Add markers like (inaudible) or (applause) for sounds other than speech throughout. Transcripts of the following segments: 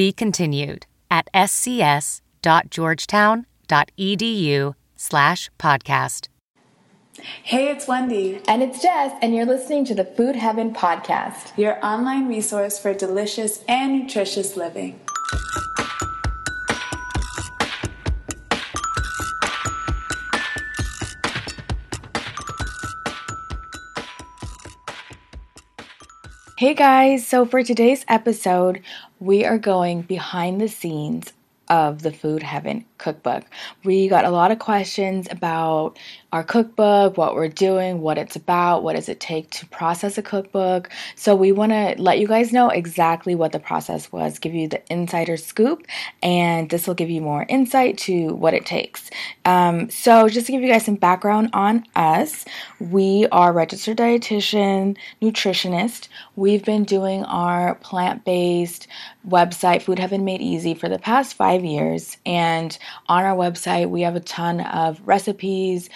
Be continued at scs.georgetown.edu slash podcast. Hey, it's Wendy. And it's Jess, and you're listening to the Food Heaven Podcast, your online resource for delicious and nutritious living. Hey guys, so for today's episode, we are going behind the scenes of the Food Heaven cookbook. We got a lot of questions about our cookbook, what we're doing, what it's about, what does it take to process a cookbook. So we want to let you guys know exactly what the process was, give you the insider scoop, and this will give you more insight to what it takes. Um, so just to give you guys some background on us, we are registered dietitian, nutritionist. We've been doing our plant-based website, Food Heaven Made Easy, for the past five years, and on our website we have a ton of recipes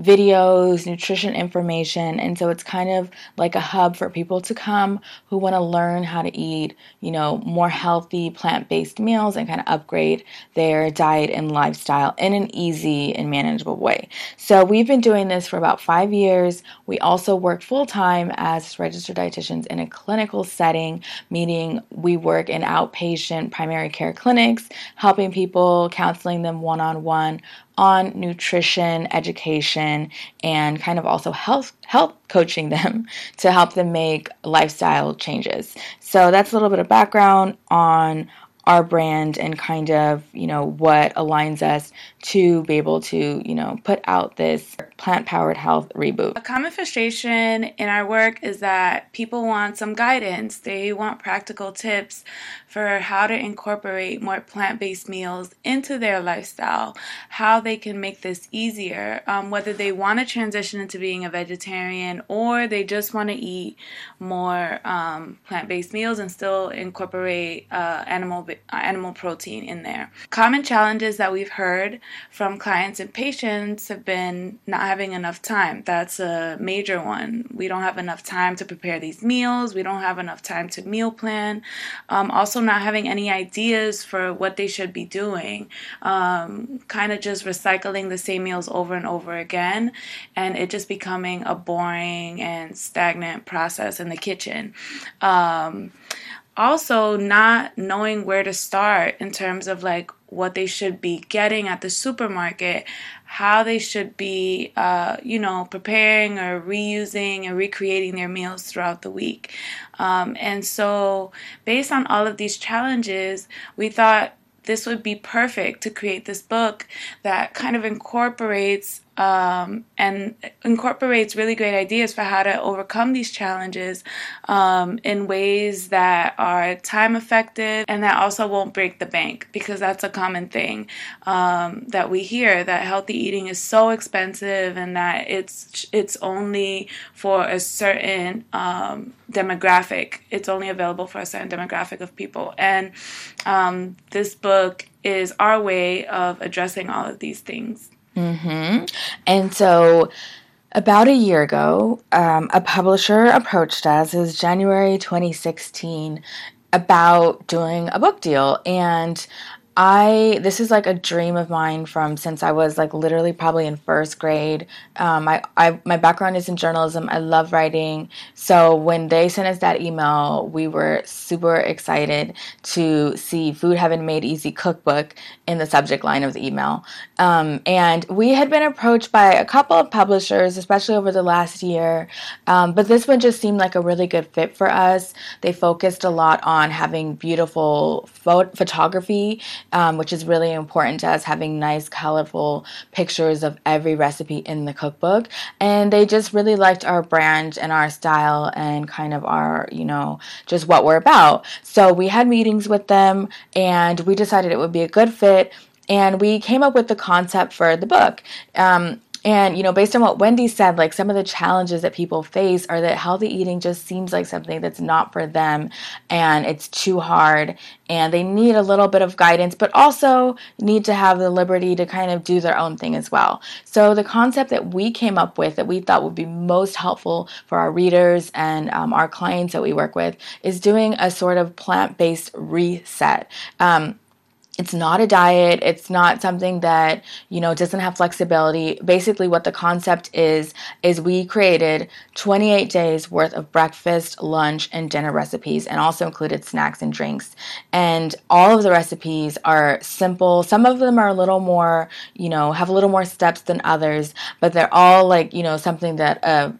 videos, nutrition information. And so it's kind of like a hub for people to come who want to learn how to eat, you know, more healthy plant based meals and kind of upgrade their diet and lifestyle in an easy and manageable way. So we've been doing this for about five years. We also work full time as registered dietitians in a clinical setting, meaning we work in outpatient primary care clinics, helping people, counseling them one on one on nutrition education and kind of also health health coaching them (laughs) to help them make lifestyle changes. So that's a little bit of background on our brand and kind of, you know, what aligns us to be able to, you know, put out this plant powered health reboot. A common frustration in our work is that people want some guidance. They want practical tips for how to incorporate more plant based meals into their lifestyle, how they can make this easier, um, whether they want to transition into being a vegetarian or they just want to eat more um, plant based meals and still incorporate uh, animal, uh, animal protein in there. Common challenges that we've heard from clients and patients have been not having enough time. That's a major one. We don't have enough time to prepare these meals, we don't have enough time to meal plan. Um, also, not having any ideas for what they should be doing, um, kind of just recycling the same meals over and over again, and it just becoming a boring and stagnant process in the kitchen. Um, also, not knowing where to start in terms of like what they should be getting at the supermarket, how they should be, uh, you know, preparing or reusing and recreating their meals throughout the week. Um, and so, based on all of these challenges, we thought this would be perfect to create this book that kind of incorporates um, and incorporates really great ideas for how to overcome these challenges um, in ways that are time effective and that also won't break the bank because that's a common thing um, that we hear that healthy eating is so expensive and that it's it's only for a certain um, demographic. It's only available for a certain demographic of people. And um, this book is our way of addressing all of these things Mm-hmm. And so, about a year ago, um, a publisher approached us. It was January 2016 about doing a book deal, and I this is like a dream of mine from since I was like literally probably in first grade. Um, I, I my background is in journalism. I love writing. So when they sent us that email, we were super excited to see Food Heaven Made Easy cookbook in the subject line of the email. Um, and we had been approached by a couple of publishers, especially over the last year. Um, but this one just seemed like a really good fit for us. They focused a lot on having beautiful pho- photography um, which is really important to us, having nice, colorful pictures of every recipe in the cookbook. And they just really liked our brand and our style and kind of our, you know, just what we're about. So we had meetings with them and we decided it would be a good fit and we came up with the concept for the book. Um, and, you know, based on what Wendy said, like some of the challenges that people face are that healthy eating just seems like something that's not for them and it's too hard and they need a little bit of guidance, but also need to have the liberty to kind of do their own thing as well. So, the concept that we came up with that we thought would be most helpful for our readers and um, our clients that we work with is doing a sort of plant based reset. Um, it's not a diet. It's not something that, you know, doesn't have flexibility. Basically, what the concept is, is we created 28 days worth of breakfast, lunch, and dinner recipes and also included snacks and drinks. And all of the recipes are simple. Some of them are a little more, you know, have a little more steps than others, but they're all like, you know, something that, uh,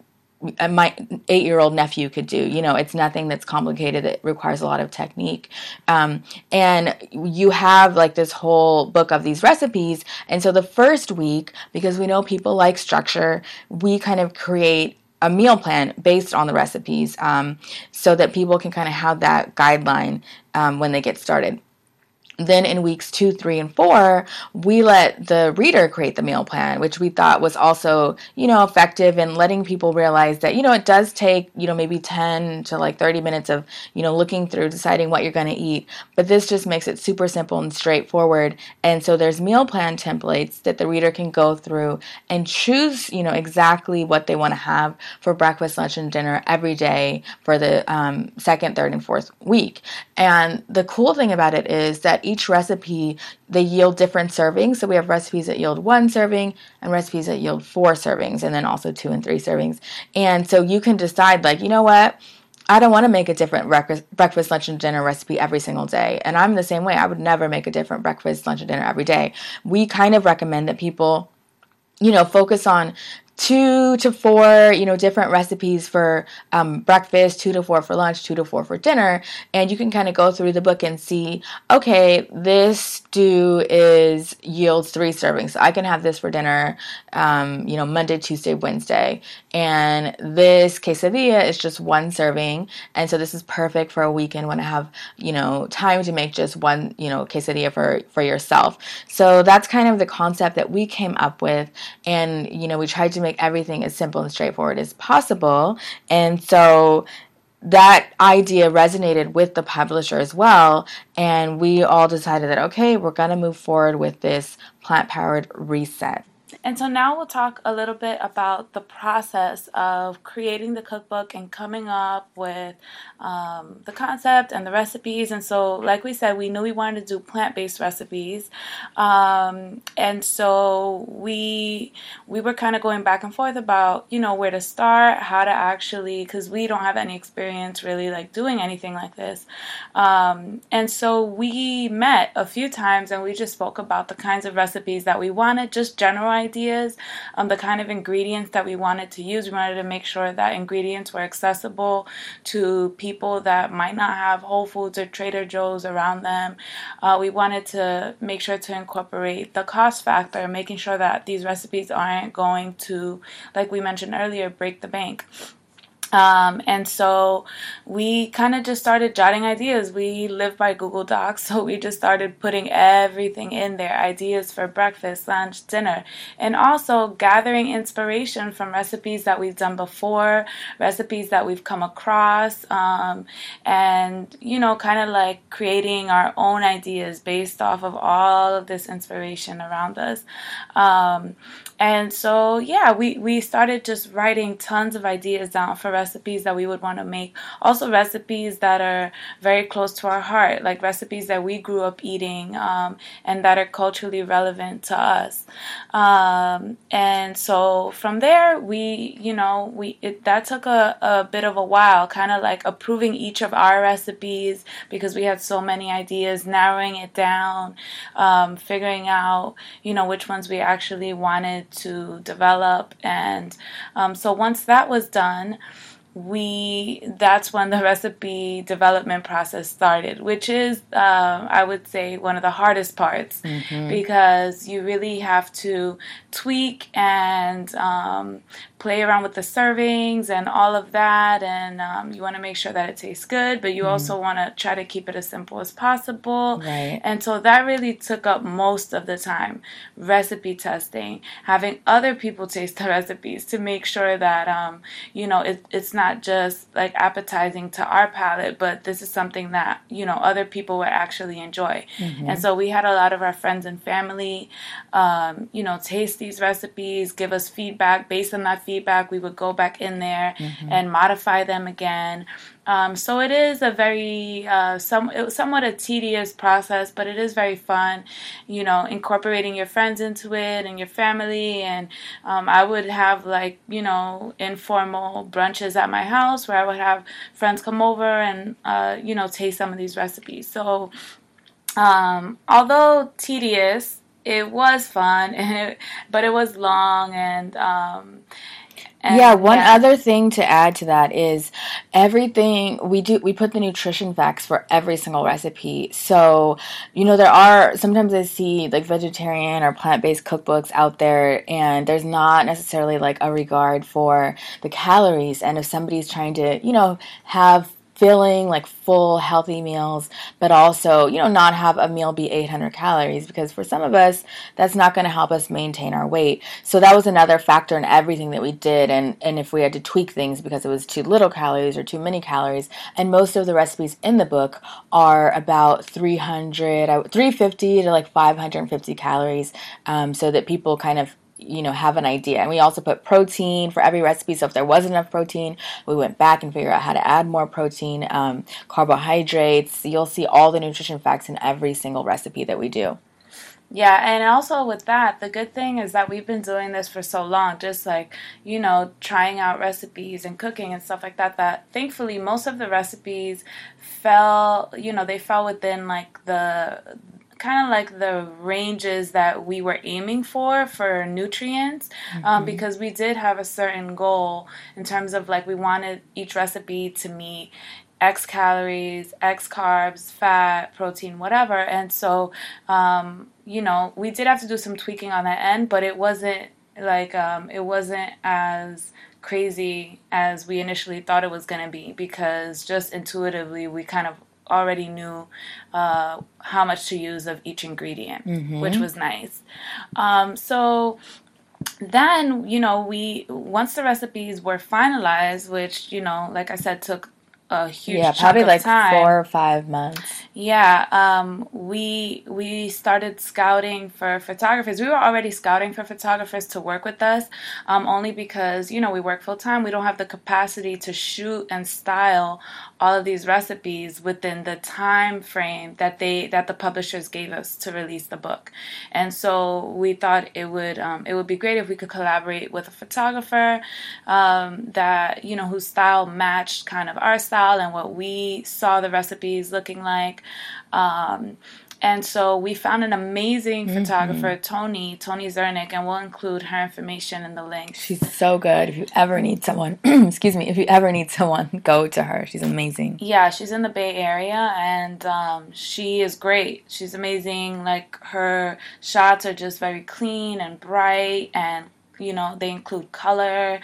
my eight year old nephew could do. You know, it's nothing that's complicated. It requires a lot of technique. Um, and you have like this whole book of these recipes. And so the first week, because we know people like structure, we kind of create a meal plan based on the recipes um, so that people can kind of have that guideline um, when they get started. Then in weeks two, three, and four, we let the reader create the meal plan, which we thought was also, you know, effective in letting people realize that, you know, it does take, you know, maybe 10 to like 30 minutes of, you know, looking through, deciding what you're going to eat. But this just makes it super simple and straightforward. And so there's meal plan templates that the reader can go through and choose, you know, exactly what they want to have for breakfast, lunch, and dinner every day for the um, second, third, and fourth week. And the cool thing about it is that each recipe they yield different servings. So we have recipes that yield one serving and recipes that yield four servings, and then also two and three servings. And so you can decide, like, you know what? I don't want to make a different breakfast, lunch, and dinner recipe every single day. And I'm the same way. I would never make a different breakfast, lunch, and dinner every day. We kind of recommend that people you know, focus on two to four, you know, different recipes for um, breakfast, two to four for lunch, two to four for dinner, and you can kind of go through the book and see, okay, this stew is yields three servings. So I can have this for dinner, um, you know, Monday, Tuesday, Wednesday, and this quesadilla is just one serving, and so this is perfect for a weekend when I have, you know, time to make just one, you know, quesadilla for for yourself. So that's kind of the concept that we came up with, and you know, we tried to make everything as simple and straightforward as possible. And so that idea resonated with the publisher as well. And we all decided that, okay, we're going to move forward with this plant powered reset. And so now we'll talk a little bit about the process of creating the cookbook and coming up with um, the concept and the recipes. And so, like we said, we knew we wanted to do plant based recipes. Um, and so we we were kind of going back and forth about you know where to start, how to actually because we don't have any experience really like doing anything like this. Um, and so we met a few times and we just spoke about the kinds of recipes that we wanted, just general ideas, um, the kind of ingredients that we wanted to use. We wanted to make sure that ingredients were accessible to people that might not have Whole Foods or Trader Joe's around them. Uh, we wanted to make sure to incorporate the cost factor, making sure that these recipes aren't going to, like we mentioned earlier, break the bank. Um, and so we kind of just started jotting ideas. We live by Google Docs, (laughs) so we just started putting everything in there ideas for breakfast, lunch, dinner, and also gathering inspiration from recipes that we've done before, recipes that we've come across, um, and you know, kind of like creating our own ideas based off of all of this inspiration around us. Um, and so, yeah, we, we started just writing tons of ideas down for recipes that we would want to make. Also, recipes that are very close to our heart, like recipes that we grew up eating um, and that are culturally relevant to us. Um, and so, from there, we, you know, we it, that took a, a bit of a while, kind of like approving each of our recipes because we had so many ideas, narrowing it down, um, figuring out, you know, which ones we actually wanted to develop. And um, so once that was done, we that's when the recipe development process started which is uh, i would say one of the hardest parts mm-hmm. because you really have to tweak and um, play around with the servings and all of that and um, you want to make sure that it tastes good but you mm-hmm. also want to try to keep it as simple as possible right. and so that really took up most of the time recipe testing having other people taste the (laughs) recipes to make sure that um, you know it, it's not just like appetizing to our palate but this is something that you know other people would actually enjoy mm-hmm. and so we had a lot of our friends and family um, you know taste these recipes give us feedback based on that feedback we would go back in there mm-hmm. and modify them again. Um, so it is a very uh, some somewhat a tedious process, but it is very fun. You know, incorporating your friends into it and your family, and um, I would have like you know informal brunches at my house where I would have friends come over and uh, you know taste some of these recipes. So um, although tedious, it was fun, (laughs) and it, but it was long and um, and, yeah, one yeah. other thing to add to that is everything we do we put the nutrition facts for every single recipe. So, you know, there are sometimes I see like vegetarian or plant-based cookbooks out there and there's not necessarily like a regard for the calories and if somebody's trying to, you know, have filling, like full, healthy meals, but also, you know, not have a meal be 800 calories because for some of us, that's not going to help us maintain our weight. So that was another factor in everything that we did. And, and if we had to tweak things because it was too little calories or too many calories, and most of the recipes in the book are about 300, 350 to like 550 calories, um, so that people kind of you know have an idea. And we also put protein for every recipe. So if there wasn't enough protein we went back and figured out how to add more protein um, carbohydrates. You'll see all the nutrition facts in every single recipe that we do. Yeah, and also with that, the good thing is that we've been doing this for so long, just like, you know, trying out recipes and cooking and stuff like that, that thankfully most of the recipes fell, you know, they fell within like the kind of like the ranges that we were aiming for for nutrients um, mm-hmm. um, because we did have a certain goal in terms of like we wanted each recipe to meet X calories, X carbs, fat, protein, whatever. And so, um, you know, we did have to do some tweaking on that end, but it wasn't like um, it wasn't as crazy as we initially thought it was going to be because just intuitively we kind of already knew uh, how much to use of each ingredient, mm-hmm. which was nice. Um, so then, you know, we once the recipes were finalized, which you know, like I said, took a huge yeah probably like time. four or five months yeah um, we we started scouting for photographers we were already scouting for photographers to work with us um, only because you know we work full time we don't have the capacity to shoot and style all of these recipes within the time frame that they that the publishers gave us to release the book. And so we thought it would um, it would be great if we could collaborate with a photographer um, that you know whose style matched kind of our style and what we saw the recipes looking like. Um, and so we found an amazing mm-hmm. photographer, Toni, Toni Zernik, and we'll include her information in the link. She's so good. If you ever need someone, (clears throat) excuse me, if you ever need someone, (laughs) go to her. She's amazing. Yeah, she's in the Bay Area and um, she is great. She's amazing. Like her shots are just very clean and bright and you know they include color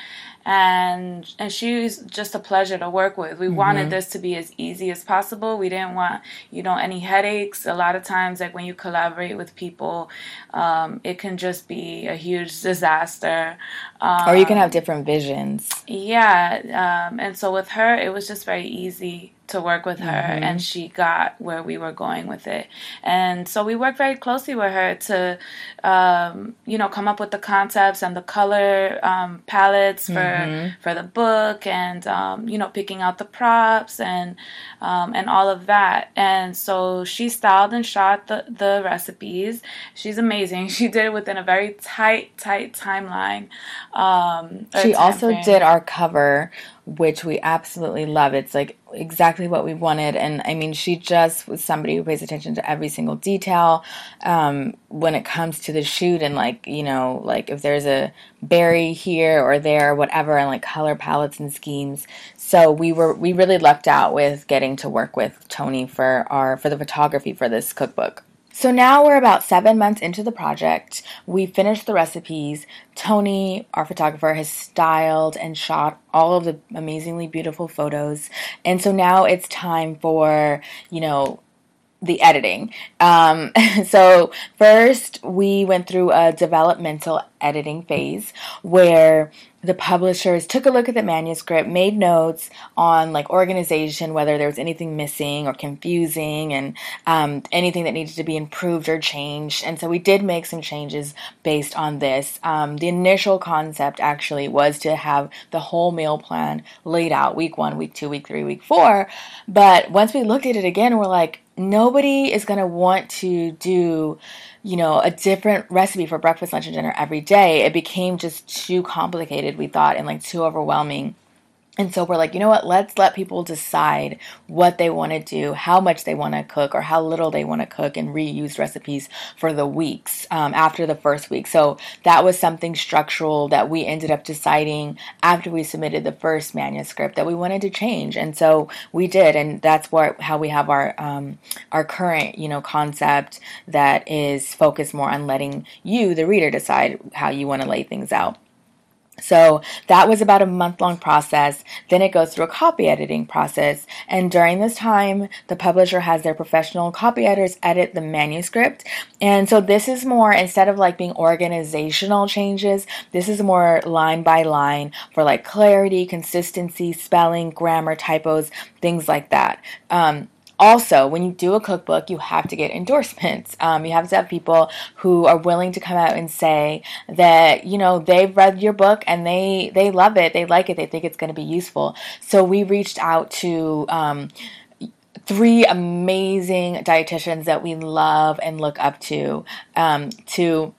and and she's just a pleasure to work with. We mm-hmm. wanted this to be as easy as possible. We didn't want you know any headaches. A lot of times, like when you collaborate with people, um, it can just be a huge disaster. Um, or you can have different visions. Yeah, um, and so with her, it was just very easy to work with her mm-hmm. and she got where we were going with it and so we worked very closely with her to um, you know come up with the concepts and the color um, palettes for mm-hmm. for the book and um, you know picking out the props and um, and all of that and so she styled and shot the, the recipes she's amazing (laughs) she did it within a very tight tight timeline um, she also frame. did our cover which we absolutely love. It's like exactly what we wanted. And I mean, she just was somebody who pays attention to every single detail um, when it comes to the shoot and like, you know, like if there's a berry here or there, or whatever, and like color palettes and schemes. So we were we really lucked out with getting to work with Toni for our for the photography for this cookbook. So now we're about seven months into the project. We finished the recipes. Toni, our photographer, has styled and shot all of the amazingly beautiful photos. And so now it's time for, you know, the editing. Um, (laughs) so first we went through a developmental editing phase where the publishers took a look at the manuscript, made notes on like organization, whether there was anything missing or confusing, and um, anything that needed to be improved or changed. And so we did make some changes based on this. Um, the initial concept actually was to have the whole meal plan laid out week one, week two, week three, week four. But once we looked at it again, we're like, nobody is going to want to do you know, a different recipe for breakfast, lunch, and dinner every day, it became just too complicated, we thought, and like too overwhelming. And so we're like, you know what? Let's let people decide what they want to do, how much they want to cook, or how little they want to cook, and reuse recipes for the weeks um, after the first week. So that was something structural that we ended up deciding after we submitted the first manuscript that we wanted to change, and so we did, and that's what how we have our um, our current you know concept that is focused more on letting you, the reader, decide how you want to lay things out. So that was about a month long process. Then it goes through a copy editing process. And during this time, the publisher has their professional copy editors edit the manuscript. And so this is more, instead of like being organizational changes, this is more line by line for like clarity, consistency, spelling, grammar, typos, things like that. Um, also, when you do a cookbook, you have to get endorsements. (laughs) Um, you have to have people who are willing to come out and say that you know they've read your book and they they love it, they like it, they think it's going to be useful. So we reached out to. Um, three amazing dietitians that we love and look up to um, to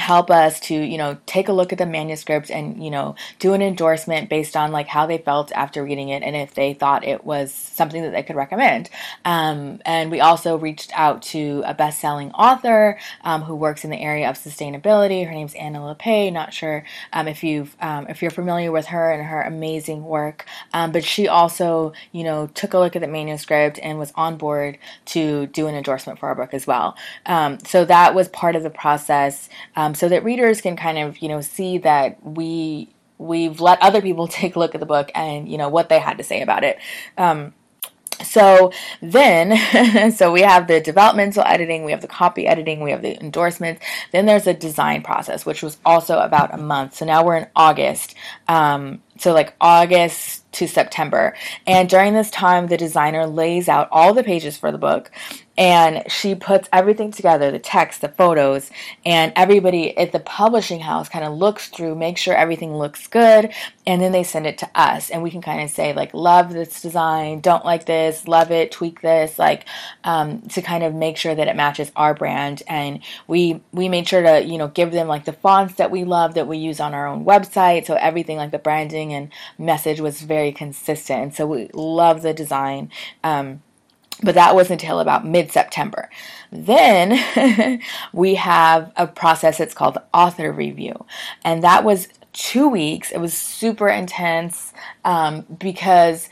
help us to you know take a look at the manuscript and you know do an endorsement based on like how they felt after reading it and if they thought it was something that they could recommend. Um, and we also reached out to a best-selling author um, who works in the area of sustainability. Her name's Anna Lappé. Not sure um, if you've um, if you're familiar with her and her amazing work. Um, but she also you know took a look at the manuscript and was on board to do an endorsement for our book as well. Um, so that was part of the process um, so that readers can kind of you know see that we we've let other people (laughs) take a look at the book and you know what they had to say about it. Um, so then, (laughs) so we have the developmental editing, we have the copy editing, we have the endorsements. Then there's a design process, which was also about a month. So now we're in August. Um, so like August to September. And during this time, the designer lays out all the pages for the book and she puts everything together the text, the photos, and everybody at the publishing house kind of looks through, makes sure everything looks good, and then they send it to us. And we can kind of say, like, love this design, don't like this, love it, tweak this, like, um, to kind of make sure that it matches our brand. And we, we made sure to, you know, give them like the fonts that we love that we use on our own website. So everything like the branding and message was very consistent. And so we love the design. Um, but that was until about mid September. Then (laughs) we have a process that's called author review, and that was two weeks. It was super intense um, because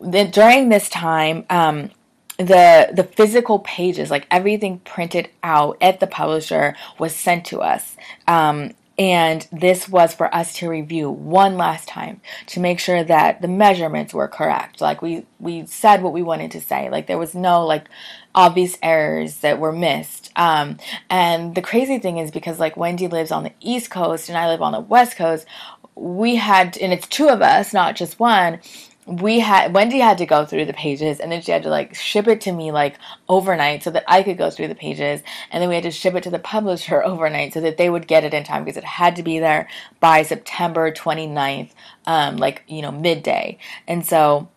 then during this time, um, the the physical pages, like everything printed out at the publisher, was sent to us. Um, and this was for us to review one last time to make sure that the measurements were correct. Like we, we said what we wanted to say. Like there was no like obvious errors that were missed. Um, and the crazy thing is because like Wendy lives on the East Coast and I live on the West Coast, we had, and it's two of us, not just one we had Wendy had to go through the pages and then she had to like ship it to me like overnight so that I could go through the pages. And then we had to ship it to the publisher (laughs) overnight so that they would get it in time because it had to be there by September 29th um like you know midday. And so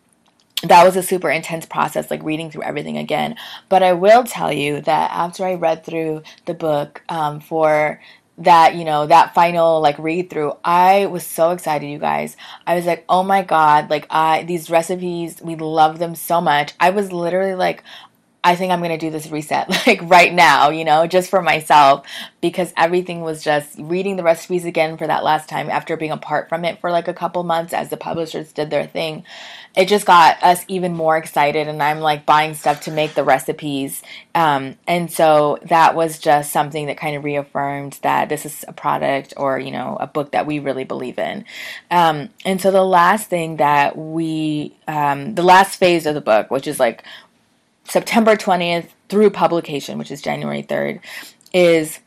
that was a super intense process like reading through everything again. But I will tell you that after I read through the book um, for that you know that final like read through i was so excited you guys. I was like oh my god like i these recipes we love them so much. I was literally like I think I'm going to do this reset (laughs) like right now, you know, just for myself because everything was just reading the recipes again for that last time after being apart from it for like a couple months as the publishers did their thing. It just got us even more excited and I'm like buying stuff to make the recipes. Um, and so that was just something that kind of reaffirmed that this is a product or, you know, a book that we really believe in. Um, and so the last thing that we, um, the last phase of the book, which is like September 20th through publication, which is January 3rd, is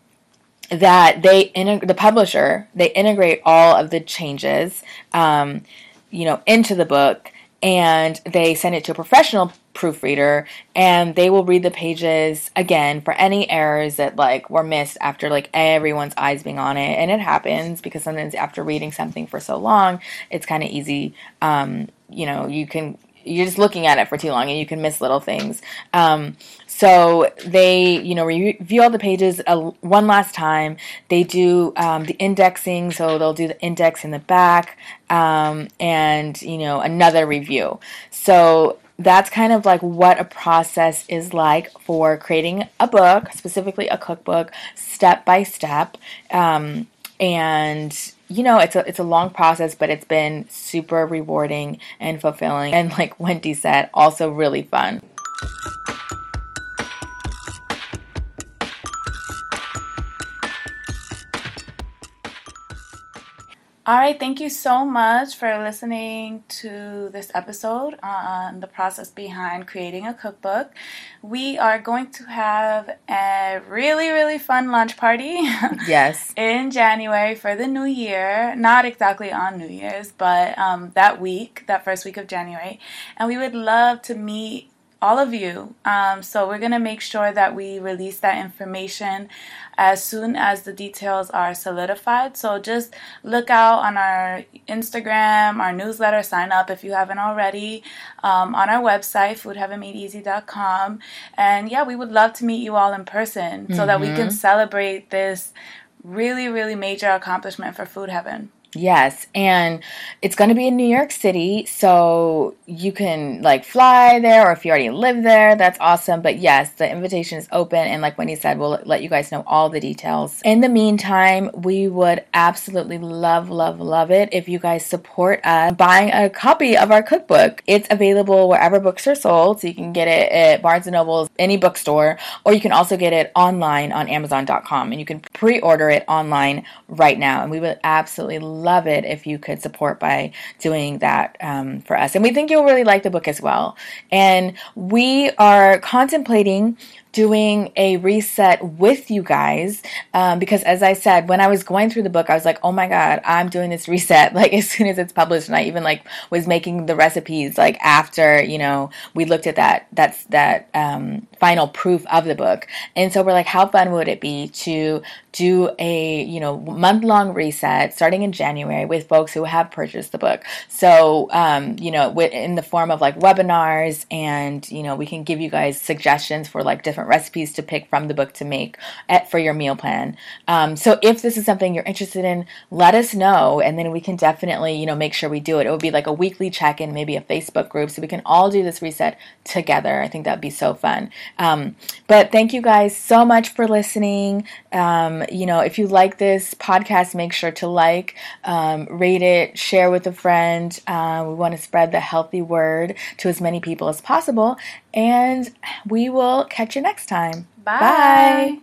that they integ- the publisher they integrate all of the changes, um, you know, into the book, and they send it to a professional proofreader, and they will read the pages again for any errors that like were missed after like everyone's eyes being on it, and it happens because sometimes after reading something for so long, it's kind of easy. Um, you know, you can you're just looking at it for too long and you can miss little things. Um, so they, you know, review all the pages uh, one last time. They do um, the indexing, so they'll do the index in the back um, and, you know, another review. So that's kind of like what a process is like for creating a book, specifically a cookbook, step by step. Um, and you know, it's a it's a long process, but it's been super rewarding and fulfilling, and like Wendy said, also really fun. All right, thank you so much for listening to this episode on the process behind creating a cookbook. We are going to have a really, really fun lunch party. (laughs) Yes. in January for the new year. Not exactly on New Year's, but um, that week, that first week of January. And we would love to meet all of you. Um, so we're going to make sure that we release that information as soon as the details are solidified. So just look out on our Instagram, our newsletter, sign up if you haven't already, um, on our website, foodheavenmadeeasy.com. And yeah, we would love to meet you all in person mm-hmm. so that we can mm-hmm. celebrate this really, really major accomplishment for Food Heaven. Yes, and it's going to be in New York City, so you can like fly there, or if you already live there, that's awesome. But yes, the invitation is open, and like Wendy said, we'll let you guys know all the details. In the meantime, we would absolutely love, love, love it if you guys support us buying a copy of our cookbook. It's available wherever books are sold, so you can get it at Barnes and Nobles, any bookstore, or you can also get it online on Amazon.com, and you can pre-order it online right now. And we would absolutely love it if you could support by doing that um, for us. And we think you'll really like the book as well. And we are contemplating doing a reset with you guys um, because as i said when i was going through the book i was like oh my god i'm doing this (laughs) reset like as soon as it's published and i even like was making the recipes like after you know we looked at that that's that um, final proof of the book and so we're like how fun would it be to do a you know month long reset starting in january with folks who have purchased the book so um, you know in the form of like webinars and you know we can give you guys suggestions for like different recipes to pick from the book to make at, for your meal plan. Um, so if this is something you're interested in, let us know, and then we can definitely, you know, make sure we do it. It would be like a weekly check-in, maybe a Facebook group, so we can all do this reset together. I think that'd be so fun. Um, but thank you guys so much for listening. Um, you know, if you like this podcast, make sure to like, um, rate it, share with a friend. Uh, we want to spread the healthy word to as many people as possible. And we will catch you next time. Bye. Bye.